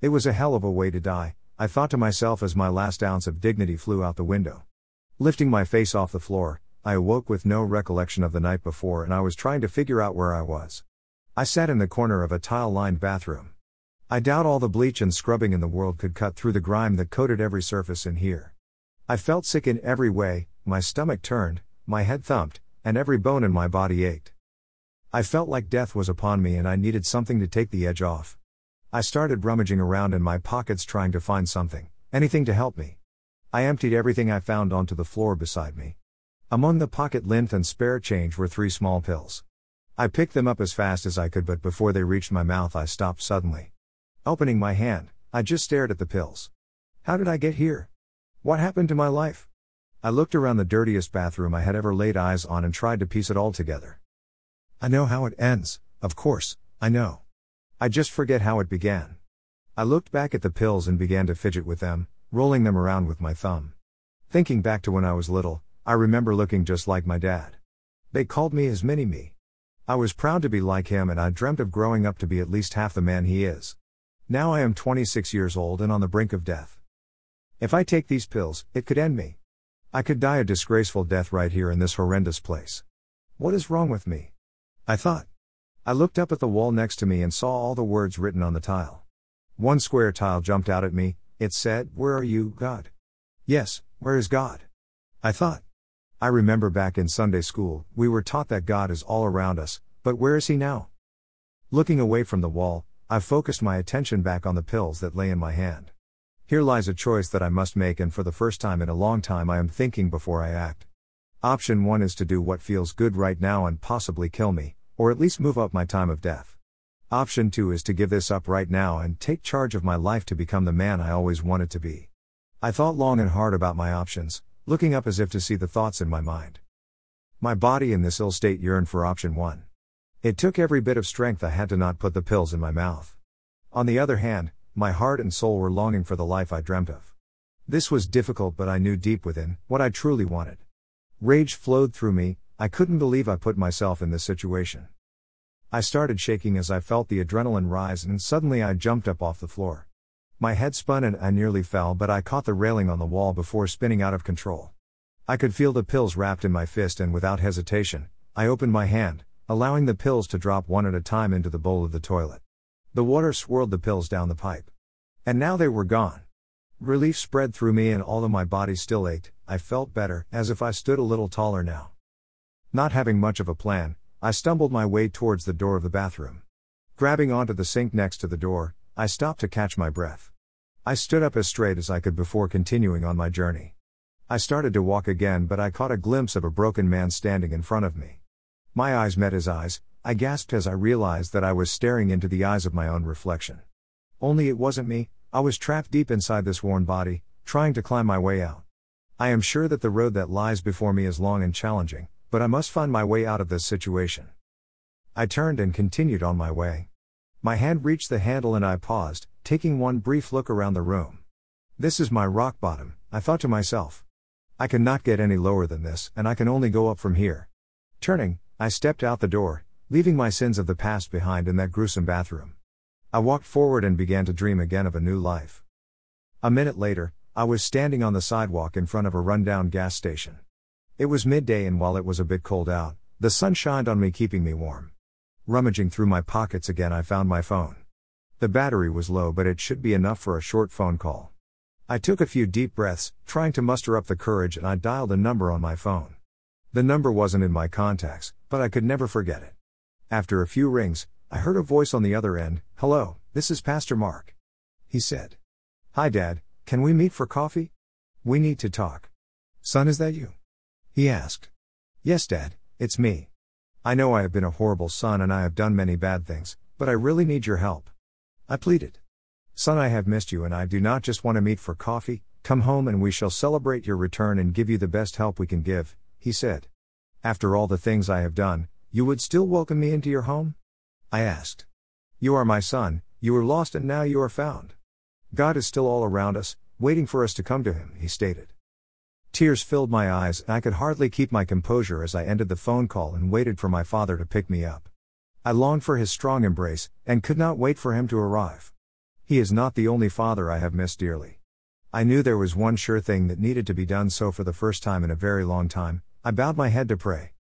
It was a hell of a way to die, I thought to myself as my last ounce of dignity flew out the window. Lifting my face off the floor, I awoke with no recollection of the night before and I was trying to figure out where I was. I sat in the corner of a tile lined bathroom. I doubt all the bleach and scrubbing in the world could cut through the grime that coated every surface in here. I felt sick in every way, my stomach turned, my head thumped, and every bone in my body ached. I felt like death was upon me and I needed something to take the edge off. I started rummaging around in my pockets trying to find something, anything to help me. I emptied everything I found onto the floor beside me. Among the pocket lint and spare change were three small pills. I picked them up as fast as I could, but before they reached my mouth, I stopped suddenly. Opening my hand, I just stared at the pills. How did I get here? What happened to my life? I looked around the dirtiest bathroom I had ever laid eyes on and tried to piece it all together. I know how it ends, of course, I know. I just forget how it began. I looked back at the pills and began to fidget with them, rolling them around with my thumb. Thinking back to when I was little, I remember looking just like my dad. They called me his mini me. I was proud to be like him and I dreamt of growing up to be at least half the man he is. Now I am 26 years old and on the brink of death. If I take these pills, it could end me. I could die a disgraceful death right here in this horrendous place. What is wrong with me? I thought. I looked up at the wall next to me and saw all the words written on the tile. One square tile jumped out at me, it said, Where are you, God? Yes, where is God? I thought. I remember back in Sunday school, we were taught that God is all around us, but where is He now? Looking away from the wall, I focused my attention back on the pills that lay in my hand. Here lies a choice that I must make, and for the first time in a long time, I am thinking before I act. Option 1 is to do what feels good right now and possibly kill me or at least move up my time of death. Option 2 is to give this up right now and take charge of my life to become the man I always wanted to be. I thought long and hard about my options, looking up as if to see the thoughts in my mind. My body in this ill state yearned for option 1. It took every bit of strength I had to not put the pills in my mouth. On the other hand, my heart and soul were longing for the life I dreamt of. This was difficult, but I knew deep within what I truly wanted. Rage flowed through me, I couldn't believe I put myself in this situation. I started shaking as I felt the adrenaline rise, and suddenly I jumped up off the floor. My head spun and I nearly fell, but I caught the railing on the wall before spinning out of control. I could feel the pills wrapped in my fist, and without hesitation, I opened my hand, allowing the pills to drop one at a time into the bowl of the toilet. The water swirled the pills down the pipe. And now they were gone. Relief spread through me, and although my body still ached, I felt better, as if I stood a little taller now. Not having much of a plan, I stumbled my way towards the door of the bathroom. Grabbing onto the sink next to the door, I stopped to catch my breath. I stood up as straight as I could before continuing on my journey. I started to walk again, but I caught a glimpse of a broken man standing in front of me. My eyes met his eyes, I gasped as I realized that I was staring into the eyes of my own reflection. Only it wasn't me, I was trapped deep inside this worn body, trying to climb my way out. I am sure that the road that lies before me is long and challenging, but I must find my way out of this situation. I turned and continued on my way. My hand reached the handle and I paused, taking one brief look around the room. This is my rock bottom, I thought to myself. I cannot get any lower than this, and I can only go up from here. Turning, I stepped out the door, leaving my sins of the past behind in that gruesome bathroom. I walked forward and began to dream again of a new life. A minute later, I was standing on the sidewalk in front of a rundown gas station. It was midday, and while it was a bit cold out, the sun shined on me, keeping me warm. Rummaging through my pockets again, I found my phone. The battery was low, but it should be enough for a short phone call. I took a few deep breaths, trying to muster up the courage, and I dialed a number on my phone. The number wasn't in my contacts, but I could never forget it. After a few rings, I heard a voice on the other end Hello, this is Pastor Mark. He said. Hi, Dad, can we meet for coffee? We need to talk. Son, is that you? He asked. Yes, Dad, it's me. I know I have been a horrible son and I have done many bad things, but I really need your help. I pleaded. Son, I have missed you and I do not just want to meet for coffee, come home and we shall celebrate your return and give you the best help we can give, he said. After all the things I have done, you would still welcome me into your home? I asked. You are my son, you were lost and now you are found. God is still all around us, waiting for us to come to him, he stated. Tears filled my eyes, and I could hardly keep my composure as I ended the phone call and waited for my father to pick me up. I longed for his strong embrace, and could not wait for him to arrive. He is not the only father I have missed dearly. I knew there was one sure thing that needed to be done, so for the first time in a very long time, I bowed my head to pray.